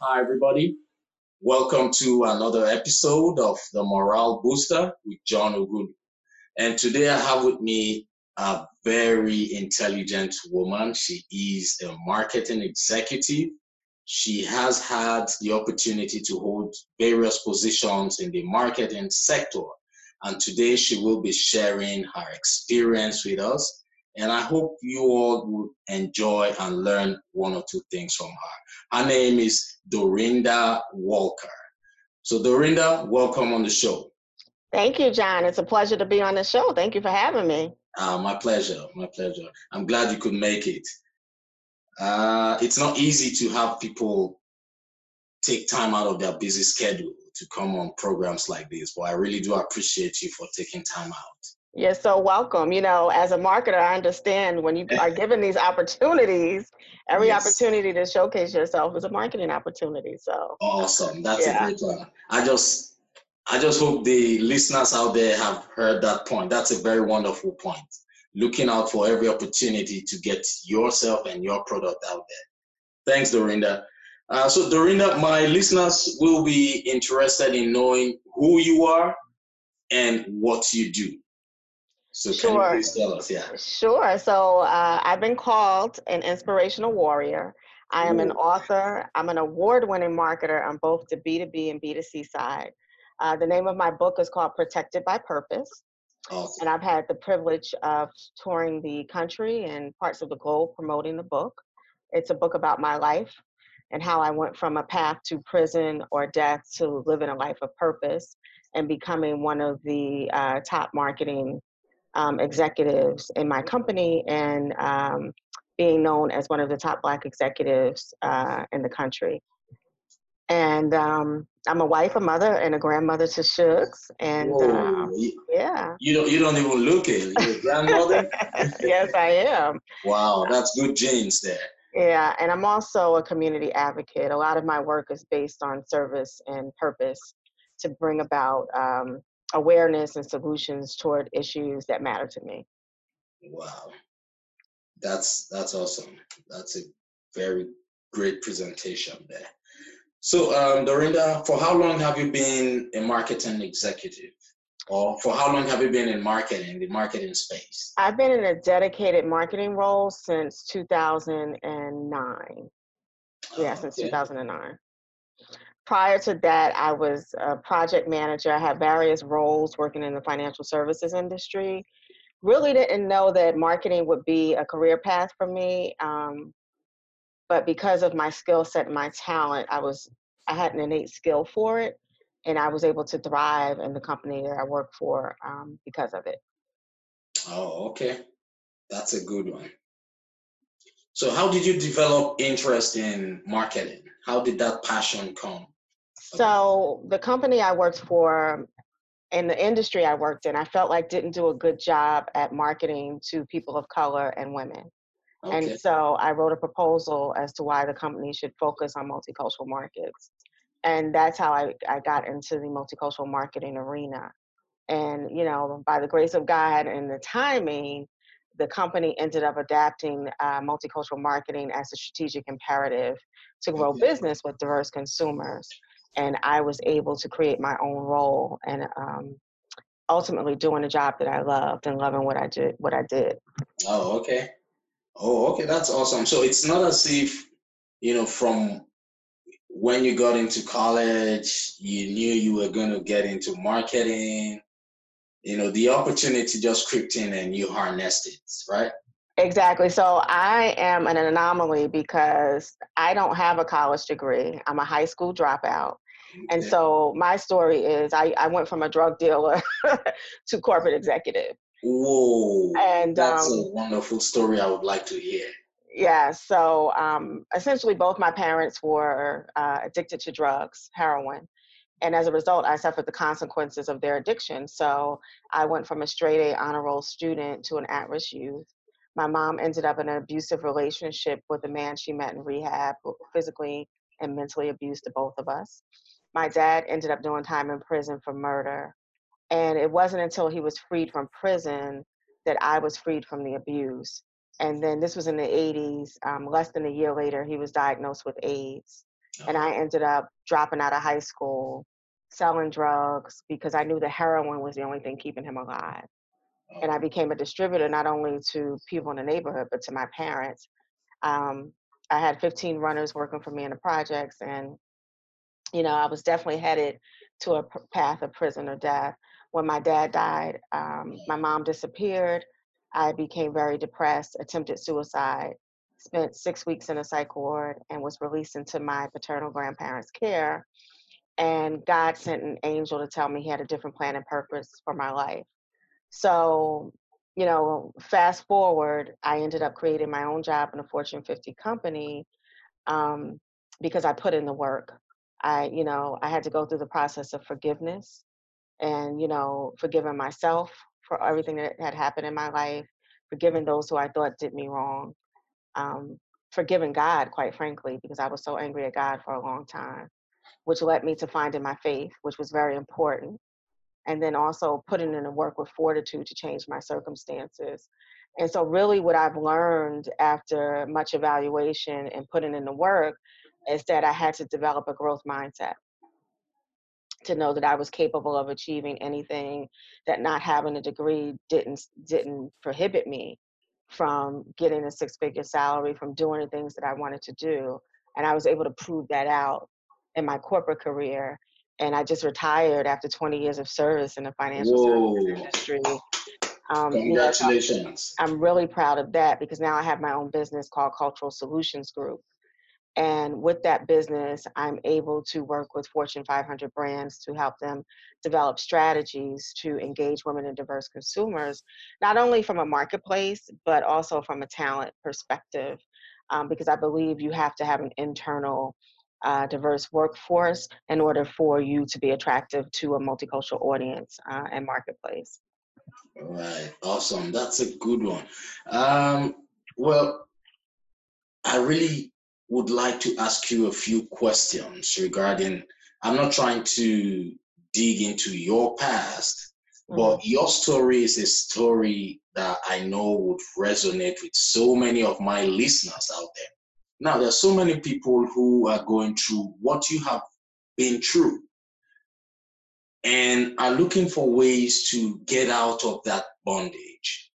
Hi, everybody. Welcome to another episode of the Morale Booster with John Ughulu. And today I have with me a very intelligent woman. She is a marketing executive. She has had the opportunity to hold various positions in the marketing sector. And today she will be sharing her experience with us. And I hope you all will enjoy and learn one or two things from her. Her name is Dorinda Walker. So, Dorinda, welcome on the show. Thank you, John. It's a pleasure to be on the show. Thank you for having me. Uh, my pleasure. My pleasure. I'm glad you could make it. Uh, it's not easy to have people take time out of their busy schedule to come on programs like this, but I really do appreciate you for taking time out. You're so welcome. You know, as a marketer, I understand when you are given these opportunities, every yes. opportunity to showcase yourself is a marketing opportunity. So awesome. That's yeah. a great one. I just I just hope the listeners out there have heard that point. That's a very wonderful point. Looking out for every opportunity to get yourself and your product out there. Thanks, Dorinda. Uh, so, Dorinda, my listeners will be interested in knowing who you are and what you do. So, sure. you please tell us? Yeah. Sure. So, uh, I've been called an inspirational warrior. I am Ooh. an author. I'm an award winning marketer on both the B2B and B2C side. Uh, the name of my book is called Protected by Purpose. Awesome. And I've had the privilege of touring the country and parts of the globe promoting the book. It's a book about my life and how I went from a path to prison or death to living a life of purpose and becoming one of the uh, top marketing um, executives in my company and um, being known as one of the top Black executives uh, in the country. And um, I'm a wife, a mother, and a grandmother to Shugs. And uh, yeah, you don't you don't even look it. You're a grandmother. yes, I am. Wow, that's good genes there. Yeah, and I'm also a community advocate. A lot of my work is based on service and purpose to bring about um, awareness and solutions toward issues that matter to me. Wow, that's that's awesome. That's a very great presentation there. So, um, Dorinda, for how long have you been a marketing executive? Or for how long have you been in marketing, the marketing space? I've been in a dedicated marketing role since 2009. Yeah, since 2009. Prior to that, I was a project manager. I had various roles working in the financial services industry. Really didn't know that marketing would be a career path for me. Um, but because of my skill set and my talent, I was I had an innate skill for it, and I was able to thrive in the company that I work for um, because of it. Oh, okay, that's a good one. So, how did you develop interest in marketing? How did that passion come? So, the company I worked for and the industry I worked in, I felt like didn't do a good job at marketing to people of color and women. Okay. And so I wrote a proposal as to why the company should focus on multicultural markets. And that's how I, I got into the multicultural marketing arena. And, you know, by the grace of God and the timing, the company ended up adapting uh, multicultural marketing as a strategic imperative to grow okay. business with diverse consumers. And I was able to create my own role and um, ultimately doing a job that I loved and loving what I did. What I did. Oh, okay. Oh, okay, that's awesome. So it's not as if, you know, from when you got into college, you knew you were going to get into marketing. You know, the opportunity just crept in and you harnessed it, right? Exactly. So I am an anomaly because I don't have a college degree. I'm a high school dropout. And so my story is I, I went from a drug dealer to corporate executive. Whoa. And that's um, a wonderful story I would like to hear. Yeah, so um, essentially, both my parents were uh, addicted to drugs, heroin. And as a result, I suffered the consequences of their addiction. So I went from a straight A honor roll student to an at risk youth. My mom ended up in an abusive relationship with a man she met in rehab, physically and mentally abused the both of us. My dad ended up doing time in prison for murder. And it wasn't until he was freed from prison that I was freed from the abuse. And then this was in the 80s. Um, less than a year later, he was diagnosed with AIDS. And I ended up dropping out of high school, selling drugs because I knew the heroin was the only thing keeping him alive. And I became a distributor not only to people in the neighborhood, but to my parents. Um, I had 15 runners working for me in the projects, and you know, I was definitely headed to a path of prison or death. When my dad died, um, my mom disappeared. I became very depressed, attempted suicide, spent six weeks in a psych ward, and was released into my paternal grandparents' care. And God sent an angel to tell me He had a different plan and purpose for my life. So, you know, fast forward, I ended up creating my own job in a Fortune 50 company um, because I put in the work. I, you know, I had to go through the process of forgiveness and, you know, forgiving myself for everything that had happened in my life, forgiving those who I thought did me wrong, um, forgiving God, quite frankly, because I was so angry at God for a long time, which led me to finding my faith, which was very important. And then also putting in the work with fortitude to change my circumstances. And so, really, what I've learned after much evaluation and putting in the work is that I had to develop a growth mindset to know that I was capable of achieving anything that not having a degree didn't didn't prohibit me from getting a six figure salary from doing the things that I wanted to do and I was able to prove that out in my corporate career and I just retired after 20 years of service in the financial Whoa. services industry. Um, Congratulations. You know, I'm really proud of that because now I have my own business called Cultural Solutions Group. And with that business, I'm able to work with Fortune 500 brands to help them develop strategies to engage women and diverse consumers, not only from a marketplace, but also from a talent perspective. Um, because I believe you have to have an internal uh, diverse workforce in order for you to be attractive to a multicultural audience uh, and marketplace. All right, awesome. That's a good one. Um, well, I really would like to ask you a few questions regarding. I'm not trying to dig into your past, mm-hmm. but your story is a story that I know would resonate with so many of my listeners out there. Now, there are so many people who are going through what you have been through and are looking for ways to get out of that bondage,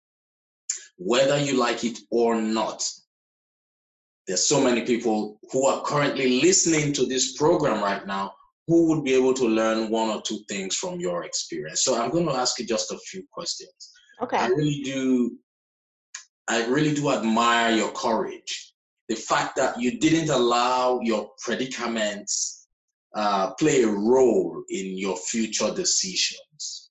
whether you like it or not there's so many people who are currently listening to this program right now who would be able to learn one or two things from your experience. So I'm going to ask you just a few questions. Okay. I really do I really do admire your courage. The fact that you didn't allow your predicaments uh, play a role in your future decisions.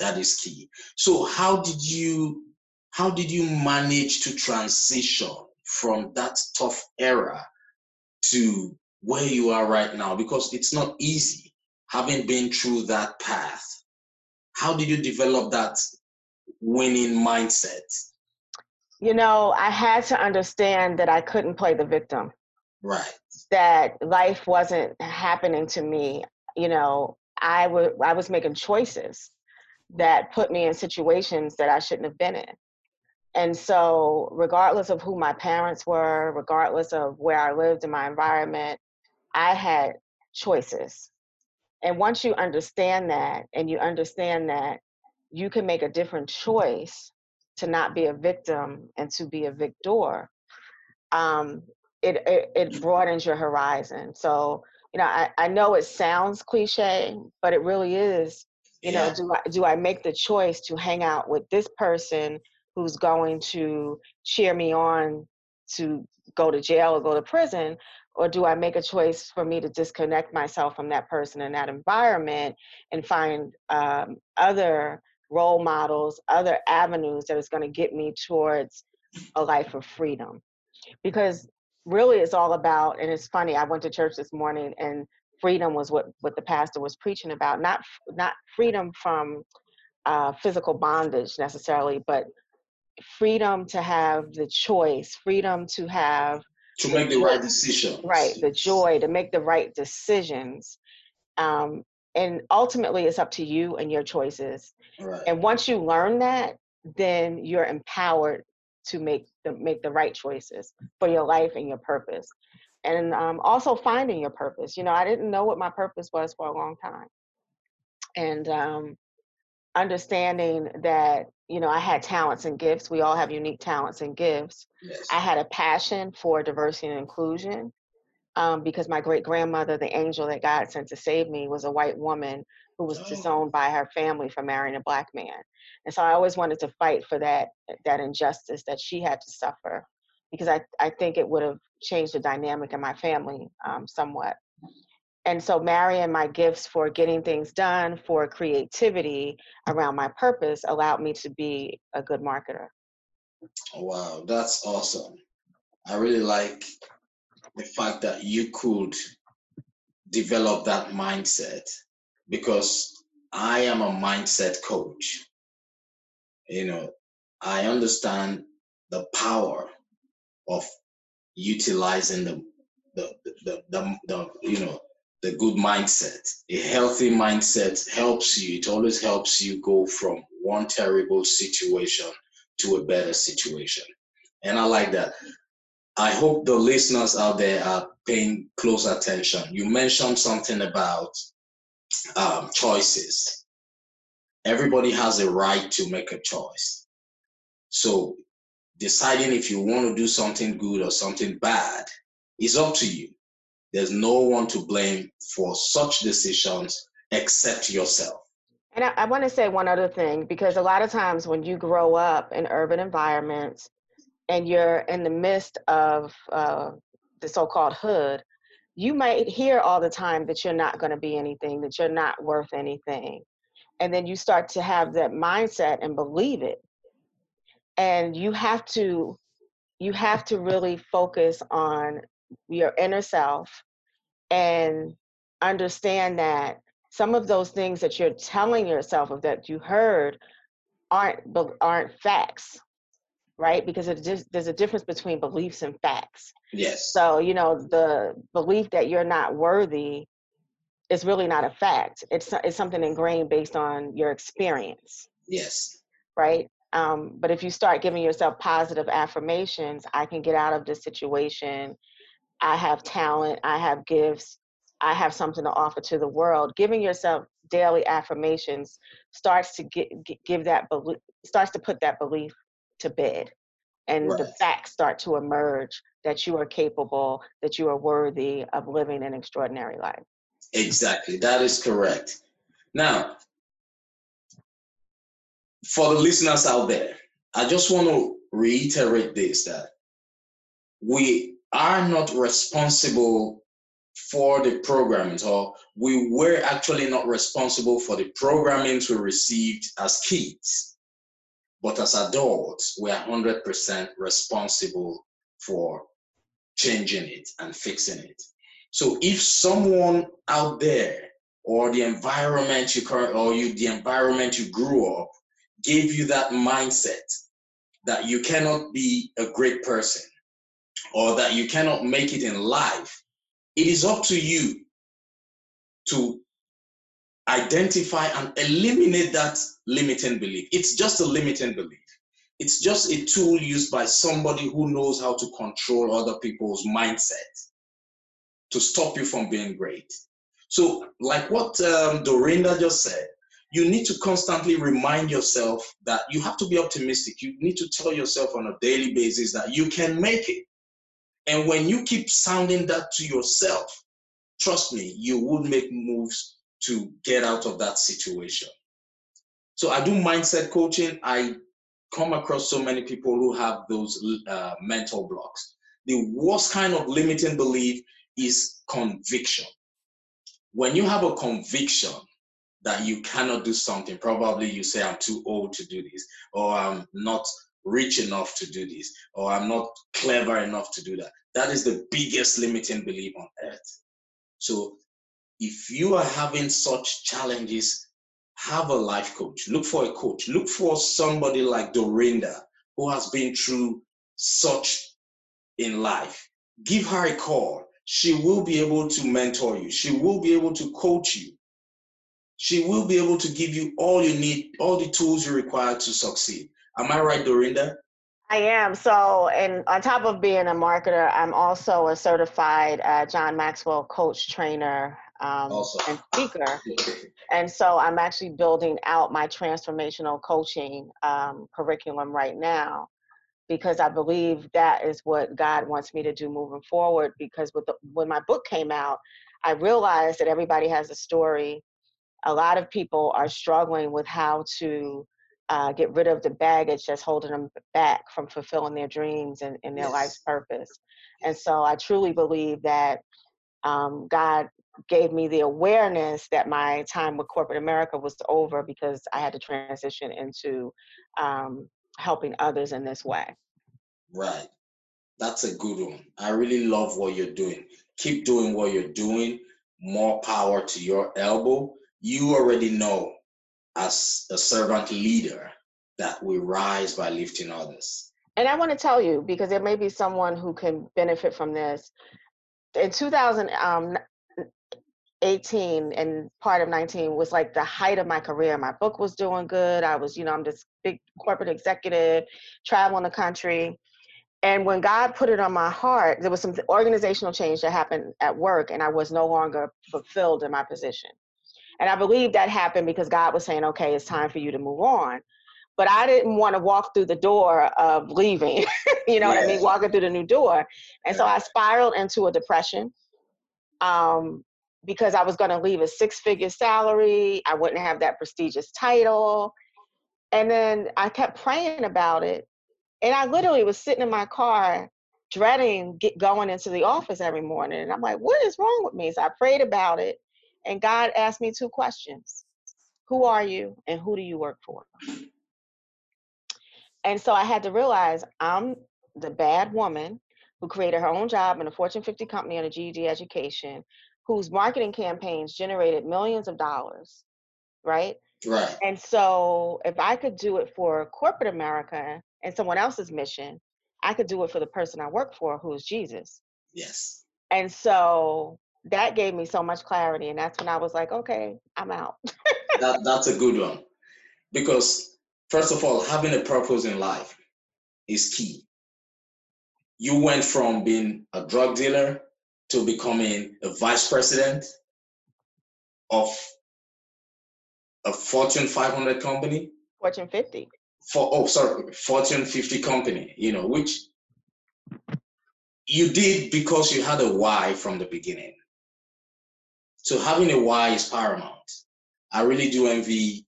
That is key. So how did you how did you manage to transition from that tough era to where you are right now because it's not easy having been through that path. How did you develop that winning mindset? You know i had to understand that i couldn't play the victim. Right. That life wasn't happening to me. You know i was i was making choices that put me in situations that i shouldn't have been in and so, regardless of who my parents were, regardless of where I lived in my environment, I had choices. And once you understand that, and you understand that you can make a different choice to not be a victim and to be a victor, um, it, it, it broadens your horizon. So, you know, I, I know it sounds cliche, but it really is. You yeah. know, do I do I make the choice to hang out with this person who's going to cheer me on to go to jail or go to prison? Or do I make a choice for me to disconnect myself from that person and that environment and find um, other role models, other avenues that is going to get me towards a life of freedom? Because really it's all about, and it's funny, I went to church this morning and freedom was what, what the pastor was preaching about, not, not freedom from uh, physical bondage necessarily, but freedom to have the choice, freedom to have to make the, right decision. Right, the joy to make the right decisions. Um, and ultimately, it's up to you and your choices. Right. And once you learn that, then you're empowered to make the make the right choices for your life and your purpose and um, also finding your purpose you know i didn't know what my purpose was for a long time and um, understanding that you know i had talents and gifts we all have unique talents and gifts yes. i had a passion for diversity and inclusion um, because my great grandmother the angel that god sent to save me was a white woman who was oh. disowned by her family for marrying a black man and so i always wanted to fight for that that injustice that she had to suffer because i, I think it would have changed the dynamic in my family um, somewhat and so marrying my gifts for getting things done for creativity around my purpose allowed me to be a good marketer. Wow that's awesome. I really like the fact that you could develop that mindset because i am a mindset coach. You know i understand the power of utilizing the the, the, the, the you know the good mindset. A healthy mindset helps you, it always helps you go from one terrible situation to a better situation. And I like that. I hope the listeners out there are paying close attention. You mentioned something about um, choices. Everybody has a right to make a choice. So deciding if you want to do something good or something bad is up to you. There's no one to blame for such decisions except yourself. And I, I want to say one other thing because a lot of times when you grow up in urban environments and you're in the midst of uh, the so called hood, you might hear all the time that you're not going to be anything, that you're not worth anything. And then you start to have that mindset and believe it. And you have to you have to really focus on your inner self and understand that some of those things that you're telling yourself of that you heard aren't aren't facts right? Because just, there's a difference between beliefs and facts. Yes. So you know the belief that you're not worthy is really not a fact. It's it's something ingrained based on your experience yes. right? Um, but if you start giving yourself positive affirmations i can get out of this situation I have talent, I have gifts, I have something to offer to the world. Giving yourself daily affirmations starts to get, give that belief, starts to put that belief to bed. And right. the facts start to emerge that you are capable, that you are worthy of living an extraordinary life. Exactly. That is correct. Now, for the listeners out there, I just want to reiterate this that we are not responsible for the programming, or we were actually not responsible for the programming we received as kids. But as adults, we are 100% responsible for changing it and fixing it. So if someone out there or the environment you current or you the environment you grew up gave you that mindset that you cannot be a great person or that you cannot make it in life, it is up to you to identify and eliminate that limiting belief. It's just a limiting belief. It's just a tool used by somebody who knows how to control other people's mindset to stop you from being great. So, like what um, Dorinda just said, you need to constantly remind yourself that you have to be optimistic. You need to tell yourself on a daily basis that you can make it. And when you keep sounding that to yourself, trust me, you would make moves to get out of that situation. So I do mindset coaching. I come across so many people who have those uh, mental blocks. The worst kind of limiting belief is conviction. When you have a conviction that you cannot do something, probably you say, I'm too old to do this, or I'm not rich enough to do this, or I'm not clever enough to do that. That is the biggest limiting belief on earth. So if you are having such challenges, have a life coach. Look for a coach. Look for somebody like Dorinda who has been through such in life. Give her a call. She will be able to mentor you. She will be able to coach you. She will be able to give you all you need, all the tools you require to succeed. Am I right, Dorinda? I am. So, and on top of being a marketer, I'm also a certified uh, John Maxwell coach trainer um, and speaker. and so I'm actually building out my transformational coaching um, curriculum right now because I believe that is what God wants me to do moving forward. Because with the, when my book came out, I realized that everybody has a story. A lot of people are struggling with how to uh, get rid of the baggage that's holding them back from fulfilling their dreams and, and their yes. life's purpose. And so I truly believe that um, God gave me the awareness that my time with corporate America was over because I had to transition into um, helping others in this way. Right. That's a good one. I really love what you're doing. Keep doing what you're doing. More power to your elbow. You already know as a servant leader that we rise by lifting others. And I want to tell you because there may be someone who can benefit from this. In 2018 um, and part of 19 was like the height of my career. My book was doing good. I was, you know, I'm this big corporate executive, traveling the country. And when God put it on my heart, there was some organizational change that happened at work, and I was no longer fulfilled in my position. And I believe that happened because God was saying, okay, it's time for you to move on. But I didn't want to walk through the door of leaving, you know yeah. what I mean? Walking through the new door. And so I spiraled into a depression um, because I was going to leave a six figure salary. I wouldn't have that prestigious title. And then I kept praying about it. And I literally was sitting in my car dreading get going into the office every morning. And I'm like, what is wrong with me? So I prayed about it. And God asked me two questions Who are you and who do you work for? And so I had to realize I'm the bad woman who created her own job in a Fortune 50 company on a GED education, whose marketing campaigns generated millions of dollars, right? Right. And so if I could do it for corporate America and someone else's mission, I could do it for the person I work for, who is Jesus. Yes. And so that gave me so much clarity and that's when i was like okay i'm out. That, that's a good one. Because first of all having a purpose in life is key. You went from being a drug dealer to becoming a vice president of a fortune 500 company. Fortune 50 for oh sorry fortune 50 company you know which you did because you had a why from the beginning so having a why is paramount. I really do envy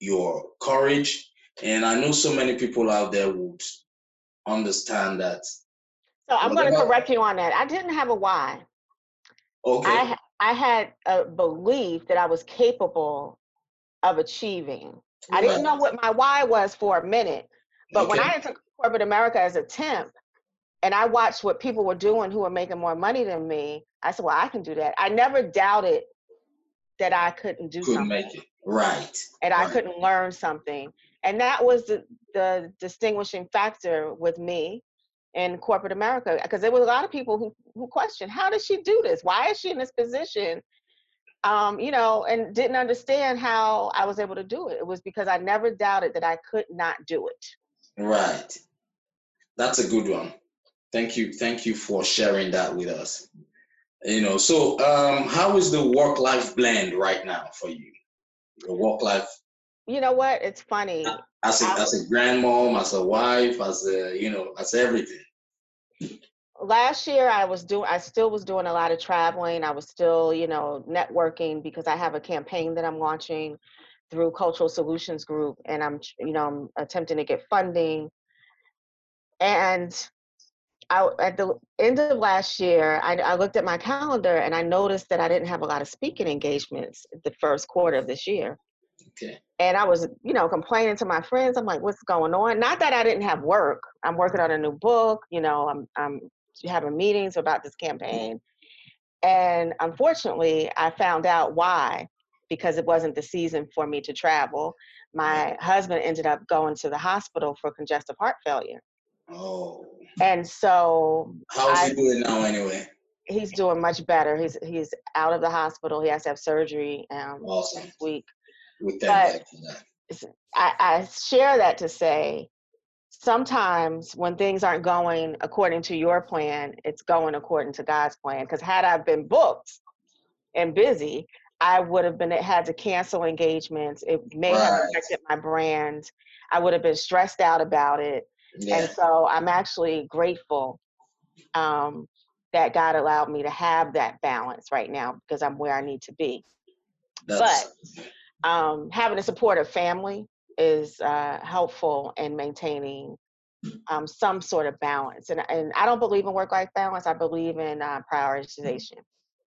your courage. And I know so many people out there would understand that. So I'm going to correct you on that. I didn't have a why. Okay. I, I had a belief that I was capable of achieving. Right. I didn't know what my why was for a minute. But okay. when I entered corporate America as a temp, and I watched what people were doing who were making more money than me. I said, well, I can do that. I never doubted that I couldn't do couldn't something. make it. Right. And right. I couldn't learn something. And that was the, the distinguishing factor with me in corporate America. Because there was a lot of people who, who questioned, how does she do this? Why is she in this position? Um, you know, and didn't understand how I was able to do it. It was because I never doubted that I could not do it. Right. That's a good one. Thank you. Thank you for sharing that with us. You know, so um, how is the work life blend right now for you? The work life. You know what? It's funny. As a, as a grandmom, as a wife, as a, you know, as everything. Last year, I was doing, I still was doing a lot of traveling. I was still, you know, networking because I have a campaign that I'm launching through Cultural Solutions Group, and I'm, you know, I'm attempting to get funding. And I, at the end of last year, I, I, looked at my calendar and I noticed that I didn't have a lot of speaking engagements the first quarter of this year. Okay. And I was, you know, complaining to my friends. I'm like, what's going on? Not that I didn't have work. I'm working on a new book. You know, I'm, I'm having meetings about this campaign. And unfortunately, I found out why because it wasn't the season for me to travel. My husband ended up going to the hospital for congestive heart failure. Oh. And so how's I, he doing now anyway? He's doing much better. He's he's out of the hospital. He has to have surgery um awesome. next week. With that, I, I share that to say sometimes when things aren't going according to your plan, it's going according to God's plan. Because had I been booked and busy, I would have been had to cancel engagements. It may right. have affected my brand. I would have been stressed out about it. Yeah. And so I'm actually grateful um, that God allowed me to have that balance right now because I'm where I need to be. That's... But um, having a supportive family is uh, helpful in maintaining um, some sort of balance. And, and I don't believe in work life balance, I believe in uh, prioritization.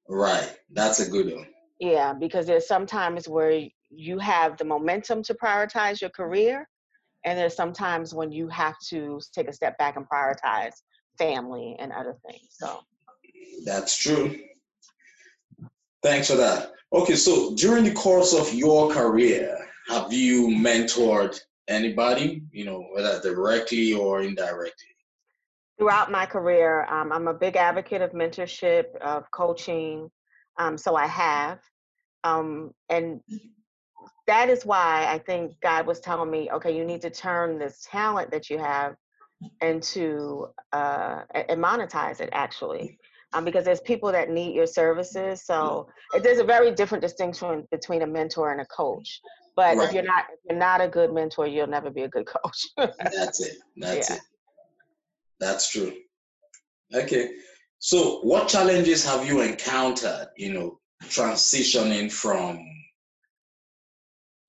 Right. That's a good one. Yeah, because there's sometimes where you have the momentum to prioritize your career, and there's sometimes when you have to take a step back and prioritize family and other things. So that's true. Thanks for that. Okay, so during the course of your career, have you mentored anybody, you know, whether directly or indirectly? Throughout my career, um, I'm a big advocate of mentorship, of coaching. Um, so I have. Um, and that is why I think God was telling me, okay, you need to turn this talent that you have into uh, and monetize it actually. Um, because there's people that need your services. So there's a very different distinction between a mentor and a coach. But right. if you're not if you're not a good mentor, you'll never be a good coach. That's it. That's yeah. it. That's true. Okay. So what challenges have you encountered, you know, transitioning from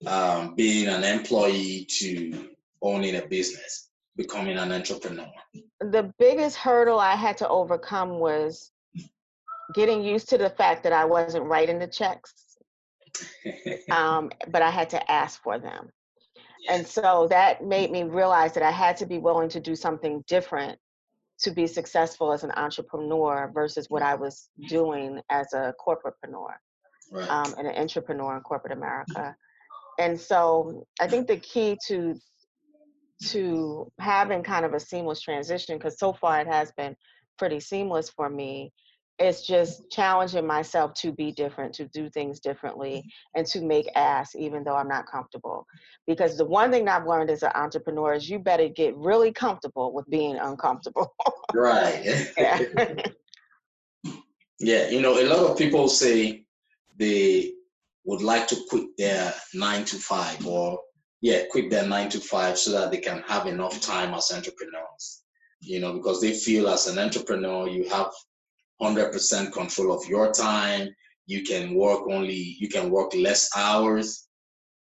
um, being an employee to owning a business, becoming an entrepreneur? The biggest hurdle I had to overcome was getting used to the fact that I wasn't writing the checks um, but I had to ask for them. And so that made me realize that I had to be willing to do something different to be successful as an entrepreneur versus what I was doing as a corporatepreneur right. um, and an entrepreneur in corporate America. And so I think the key to to having kind of a seamless transition, because so far it has been pretty seamless for me, is just challenging myself to be different, to do things differently, mm-hmm. and to make ass even though I'm not comfortable. Because the one thing I've learned as an entrepreneur is you better get really comfortable with being uncomfortable. right. yeah. yeah, you know, a lot of people say they would like to quit their nine to five or yeah, quit their nine to five so that they can have enough time as entrepreneurs. You know, because they feel as an entrepreneur you have 100% control of your time. You can work only, you can work less hours.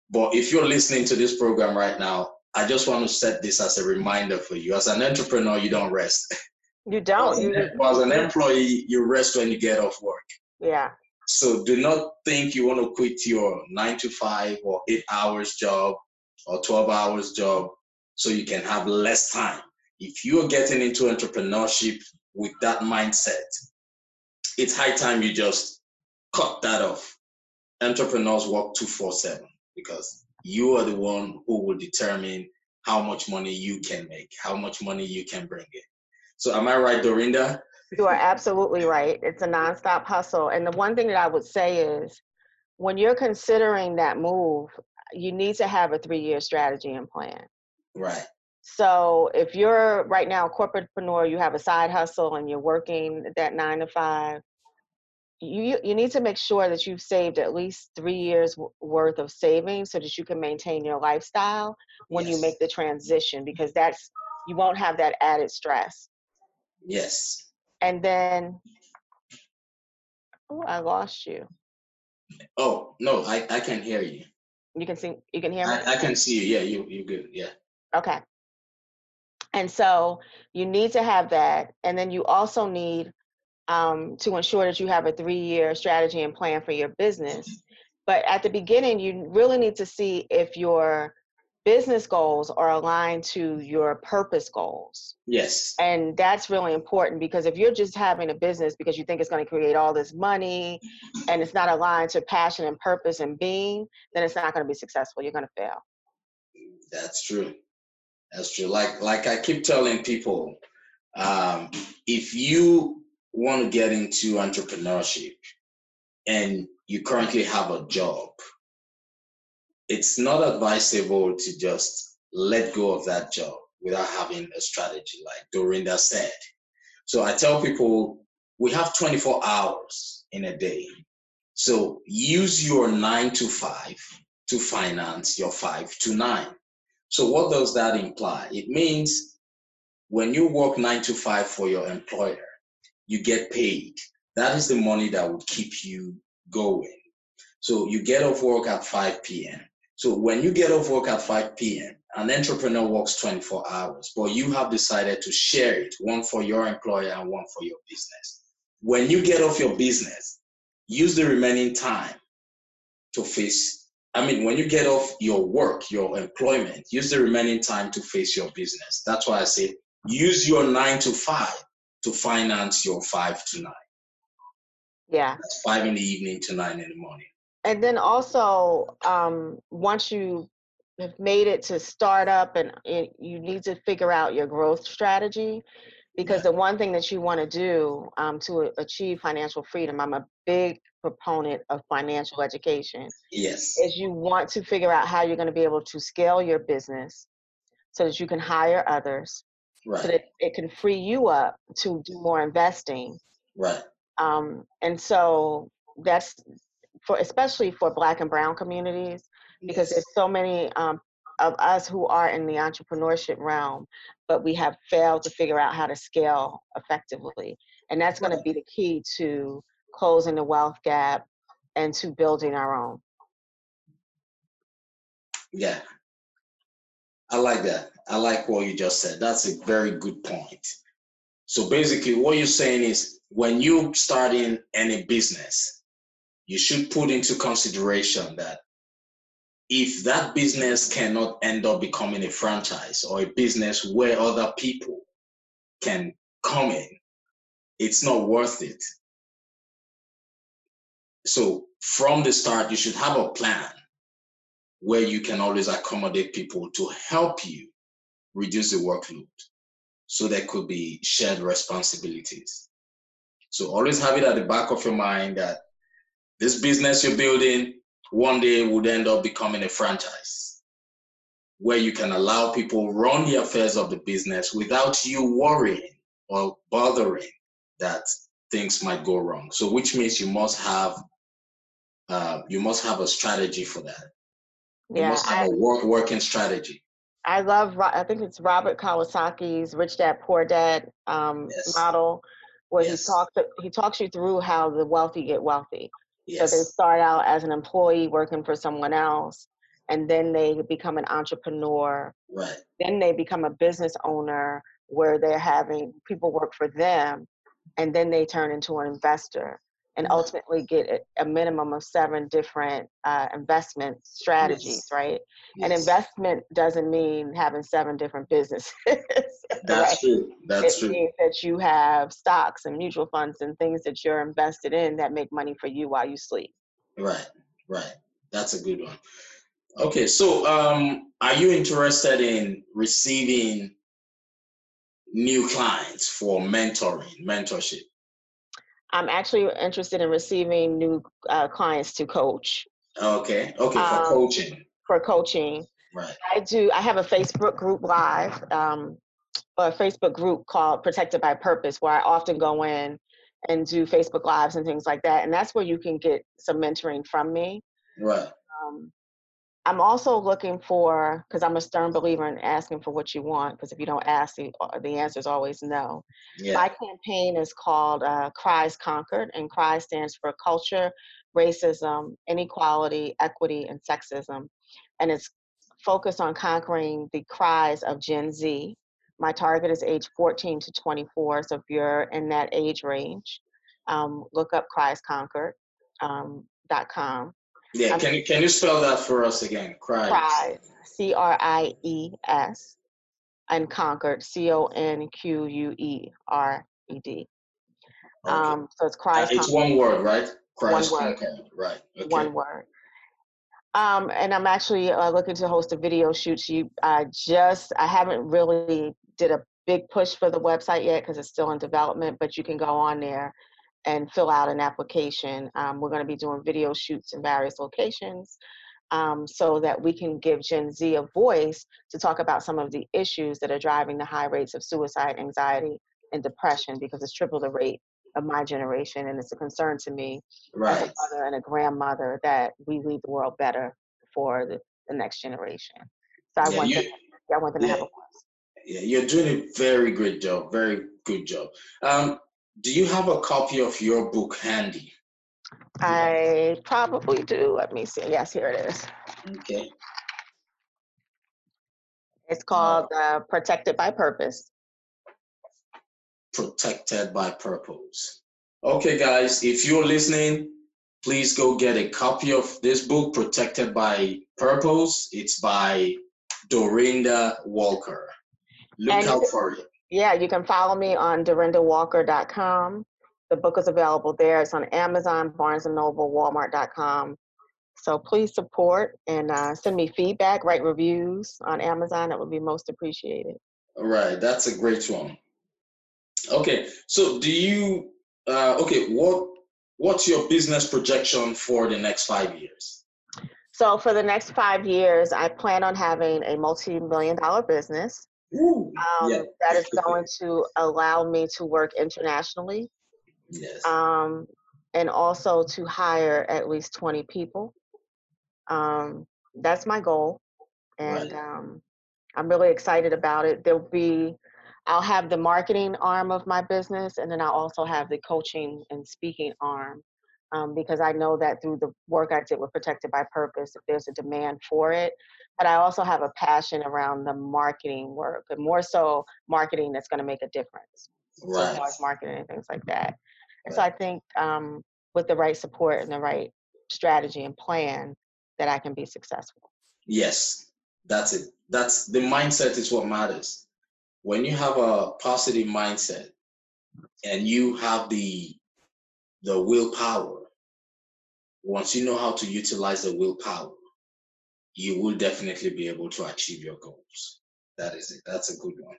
But if you're listening to this program right now, I just want to set this as a reminder for you. As an entrepreneur, you don't rest. You don't. as, an, as an employee, you rest when you get off work. Yeah. So do not think you want to quit your nine to five or eight hours job or 12 hours job so you can have less time. If you're getting into entrepreneurship with that mindset, it's high time you just cut that off. Entrepreneurs work 247 because you are the one who will determine how much money you can make, how much money you can bring in. So, am I right, Dorinda? You are absolutely right. It's a nonstop hustle. And the one thing that I would say is when you're considering that move, you need to have a three year strategy and plan. Right. So if you're right now a corporatepreneur, you have a side hustle and you're working that nine to five, you you need to make sure that you've saved at least three years worth of savings so that you can maintain your lifestyle when yes. you make the transition because that's you won't have that added stress. Yes. And then, oh, I lost you. Oh no, I I can hear you. You can see. You can hear me. I, I can see you. Yeah, you you good. Yeah. Okay. And so you need to have that. And then you also need um, to ensure that you have a three year strategy and plan for your business. But at the beginning, you really need to see if your business goals are aligned to your purpose goals. Yes. And that's really important because if you're just having a business because you think it's going to create all this money and it's not aligned to passion and purpose and being, then it's not going to be successful. You're going to fail. That's true. That's true. Like like I keep telling people, um, if you want to get into entrepreneurship and you currently have a job, it's not advisable to just let go of that job without having a strategy, like Dorinda said. So I tell people we have 24 hours in a day. So use your nine to five to finance your five to nine. So what does that imply? It means when you work nine to five for your employer, you get paid. That is the money that would keep you going. So you get off work at 5 p.m. So when you get off work at 5 p.m., an entrepreneur works 24 hours, but you have decided to share it, one for your employer and one for your business. When you get off your business, use the remaining time to face I mean, when you get off your work, your employment, use the remaining time to face your business. That's why I say use your nine to five to finance your five to nine. Yeah. That's five in the evening to nine in the morning. And then also, um, once you have made it to start up and it, you need to figure out your growth strategy because yeah. the one thing that you want to do um, to achieve financial freedom i'm a big proponent of financial education yes is you want to figure out how you're going to be able to scale your business so that you can hire others right. so that it can free you up to do more investing right um, and so that's for especially for black and brown communities because yes. there's so many um, of us who are in the entrepreneurship realm, but we have failed to figure out how to scale effectively. And that's going to be the key to closing the wealth gap and to building our own. Yeah. I like that. I like what you just said. That's a very good point. So basically, what you're saying is when you start in any business, you should put into consideration that if that business cannot end up becoming a franchise or a business where other people can come in, it's not worth it. So from the start, you should have a plan where you can always accommodate people to help you reduce the workload. So there could be shared responsibilities. So always have it at the back of your mind that this business you're building, one day would end up becoming a franchise where you can allow people run the affairs of the business without you worrying or bothering that things might go wrong. So, which means you must have uh, you must have a strategy for that. You yeah, must have I, a work working strategy. I love. I think it's Robert Kiyosaki's Rich Dad Poor Dad um, yes. model, where yes. he talks he talks you through how the wealthy get wealthy. Yes. So they start out as an employee working for someone else, and then they become an entrepreneur. Right. Then they become a business owner where they're having people work for them, and then they turn into an investor and ultimately get a minimum of seven different uh, investment strategies, yes. right? Yes. And investment doesn't mean having seven different businesses. That's right? true. That's it true. means that you have stocks and mutual funds and things that you're invested in that make money for you while you sleep. Right, right. That's a good one. Okay, so um, are you interested in receiving new clients for mentoring, mentorship? I'm actually interested in receiving new uh, clients to coach. Okay. Okay. For um, coaching. For coaching. Right. I do. I have a Facebook group live, um, a Facebook group called Protected by Purpose, where I often go in and do Facebook lives and things like that, and that's where you can get some mentoring from me. Right. Um, I'm also looking for because I'm a stern believer in asking for what you want. Because if you don't ask, the, uh, the answer is always no. Yeah. My campaign is called uh, Cries Conquered, and CRY stands for Culture, Racism, Inequality, Equity, and Sexism, and it's focused on conquering the cries of Gen Z. My target is age 14 to 24, so if you're in that age range, um, look up criesconquered.com. Um, yeah, can you can you spell that for us again? Cries. Cries. C R I E S. And conquered. C O N Q U E R E D. Okay. Um, so it's cries. Uh, it's one word, right? Cries one word. Conquered. Right. Okay. One word. Um, and I'm actually uh, looking to host a video shoot. You, I just, I haven't really did a big push for the website yet because it's still in development. But you can go on there and fill out an application. Um, we're going to be doing video shoots in various locations. um, so that we can give Gen Z a voice to talk about some of the issues that are driving the high rates of suicide, anxiety, and depression because it's triple the rate of my generation. And it's a concern to me right. as a mother and a grandmother that we leave the world better for the, the next generation. So I Yeah, want you- them, I want them to have a voice. Yeah, you're doing a very great job. Very good job. Um, do you have a copy of your book handy? I probably do. Let me see. Yes, here it is. Okay. It's called uh, Protected by Purpose. Protected by Purpose. Okay, guys, if you're listening, please go get a copy of this book, Protected by Purpose. It's by Dorinda Walker. Look And out for it. Yeah, you can follow me on dorindawalker.com. The book is available there. It's on Amazon, Barnes and Noble, Walmart.com. So please support and uh, send me feedback, write reviews on Amazon. That would be most appreciated. All right, that's a great one. Okay, so do you? Uh, okay, what what's your business projection for the next five years? So for the next five years, I plan on having a multi-million dollar business um, yeah. that is going to allow me to work internationally Yes. um, and also to hire at least 20 people. Um, that's my goal. And Right. um, I'm really excited about it. There'll be, I'll have the marketing arm of my business, and then I'll also have the coaching and speaking arm. Um, because I know that through the work I did with Protected by Purpose, if there's a demand for it. But I also have a passion around the marketing work, and more so marketing that's going to make a difference right. marketing and things like that. And so I think um, with the right support and the right strategy and plan, that I can be successful. Yes, that's it. That's the mindset is what matters. When you have a positive mindset and you have the the willpower, once you know how to utilize the willpower, you will definitely be able to achieve your goals. That is it. That's a good one.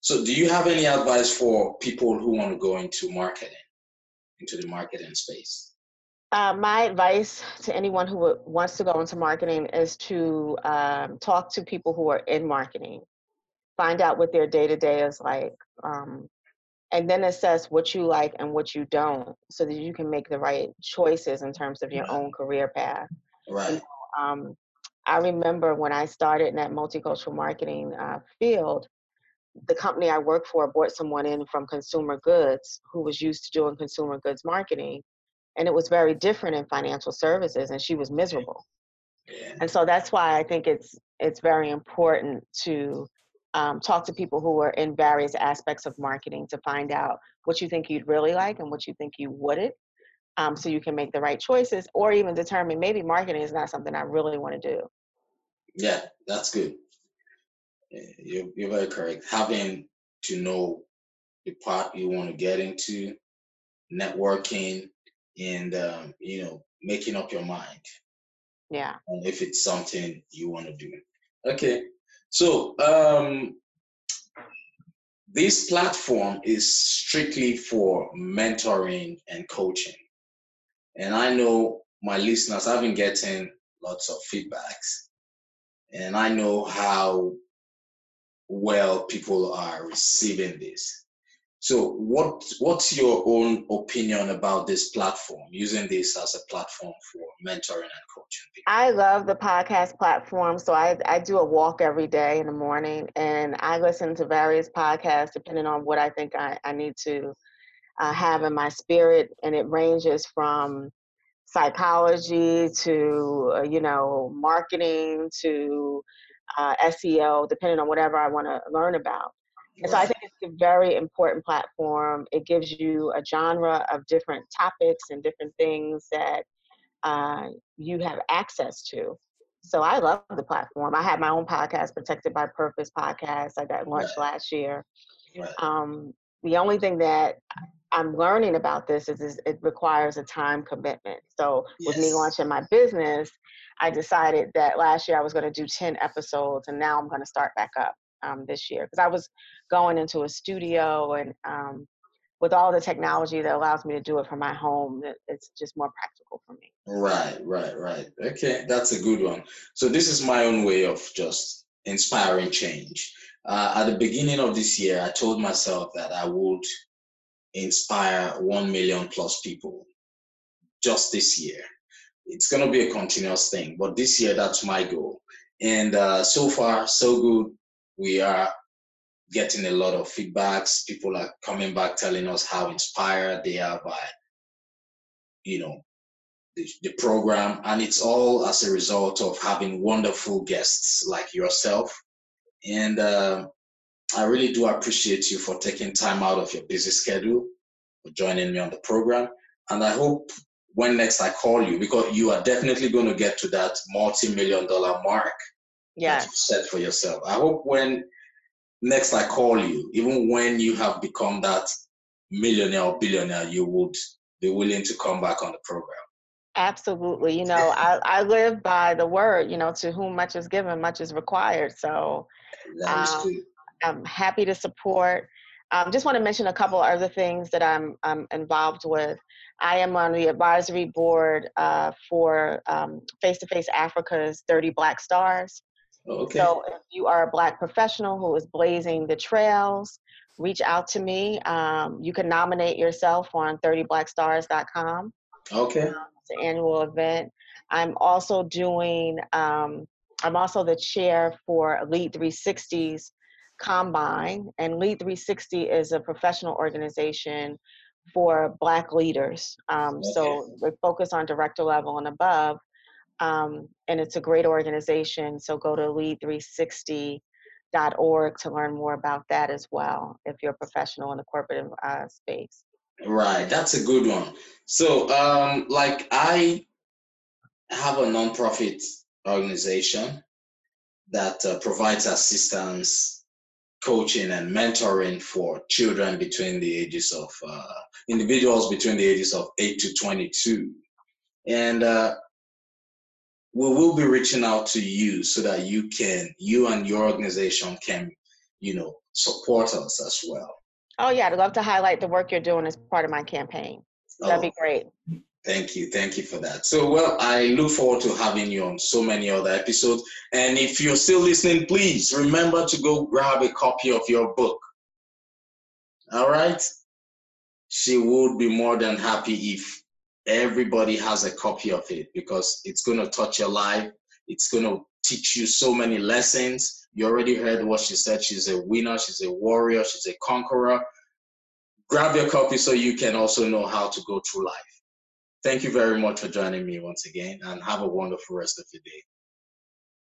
So, do you have any advice for people who want to go into marketing, into the marketing space? Uh, my advice to anyone who wants to go into marketing is to um, talk to people who are in marketing, find out what their day to day is like, um, and then assess what you like and what you don't, so that you can make the right choices in terms of your Right. own career path. Right. um, I remember when I started in that multicultural marketing uh, field, the company I worked for brought someone in from consumer goods who was used to doing consumer goods marketing. And it was very different in financial services, and she was miserable. Yeah. And so that's why I think it's it's very important to um, talk to people who are in various aspects of marketing to find out what you think you'd really like and what you think you wouldn't, um, so you can make the right choices, or even determine maybe marketing is not something I really want to do. Yeah, that's good. You're, you're very correct. Having to know the part you want to get into, networking, and um, you know, making up your mind Yeah. if it's something you want to do. Okay, so um, this platform is strictly for mentoring and coaching, and I know my listeners have been getting lots of feedbacks, and I know how well people are receiving this. So what what's your own opinion about this platform, using this as a platform for mentoring and coaching people? I love the podcast platform. So I, I do a walk every day in the morning and I listen to various podcasts depending on what I think I, I need to uh, have in my spirit. And it ranges from psychology to, uh, you know, marketing to uh, SEO, depending on whatever I want to learn about. And so I think it's a very important platform. It gives you a genre of different topics and different things that uh, you have access to. So I love the platform. I had my own podcast, Protected by Purpose podcast. I got launched Right. last year. Right. Um, the only thing that I'm learning about this is, is it requires a time commitment. So with me launching my business, I decided that last year I was going to do 10 episodes, and now I'm going to start back up um, this year because I was going into a studio and um, with all the technology that allows me to do it from my home, it's just more practical for me. Right, right, right. Okay, that's a good one. So this is my own way of just inspiring change. Uh, at the beginning of this year, I told myself that I would inspire 1 million plus people just this year. It's going to be a continuous thing, but this year, that's my goal. And uh, so far, so good. We are getting a lot of feedbacks. People are coming back telling us how inspired they are by, you know, the, the program. And it's all as a result of having wonderful guests like yourself. And uh, I really do appreciate you for taking time out of your busy schedule for joining me on the program. And I hope when next I call you, because you are definitely going to get to that multi-million dollar mark yeah. that you've set for yourself. I hope when next I call you, even when you have become that millionaire or billionaire, you would be willing to come back on the program. Absolutely. You know, I, I live by the word, you know, to whom much is given, much is required. So um, I'm happy to support. Um, just want to mention a couple other things that I'm, I'm involved with. I am on the advisory board uh, for Face to Face Africa's 30 Black Stars. Okay. So if you are a Black professional who is blazing the trails, reach out to me. Um, you can nominate yourself on 30blackstars.com. Okay. Um, it's an annual event. I'm also doing, um, I'm also the chair for Lead 360's Combine, and Lead 360 is a professional organization for Black leaders. Um, okay. So we focus on director level and above. Um, and it's a great organization. So go to lead360.org to learn more about that as well, if you're a professional in the corporate uh, space. Right, that's a good one. So, um, like, I have a nonprofit organization that uh, provides assistance, coaching, and mentoring for children between the ages of uh, individuals between the ages of 8 to 22. And uh, we will be reaching out to you so that you can, you and your organization can, you know, support us as well. Oh yeah, I'd love to highlight the work you're doing as part of my campaign. That'd oh, be great. Thank you, thank you for that. So, well, I look forward to having you on so many other episodes. And if you're still listening, please remember to go grab a copy of your book. All right. She would be more than happy if everybody has a copy of it because it's going to touch your life. It's going to teach you so many lessons. You already heard what she said. She's a winner, she's a warrior, she's a conqueror. Grab your copy so you can also know how to go through life. Thank you very much for joining me once again and have a wonderful rest of your day.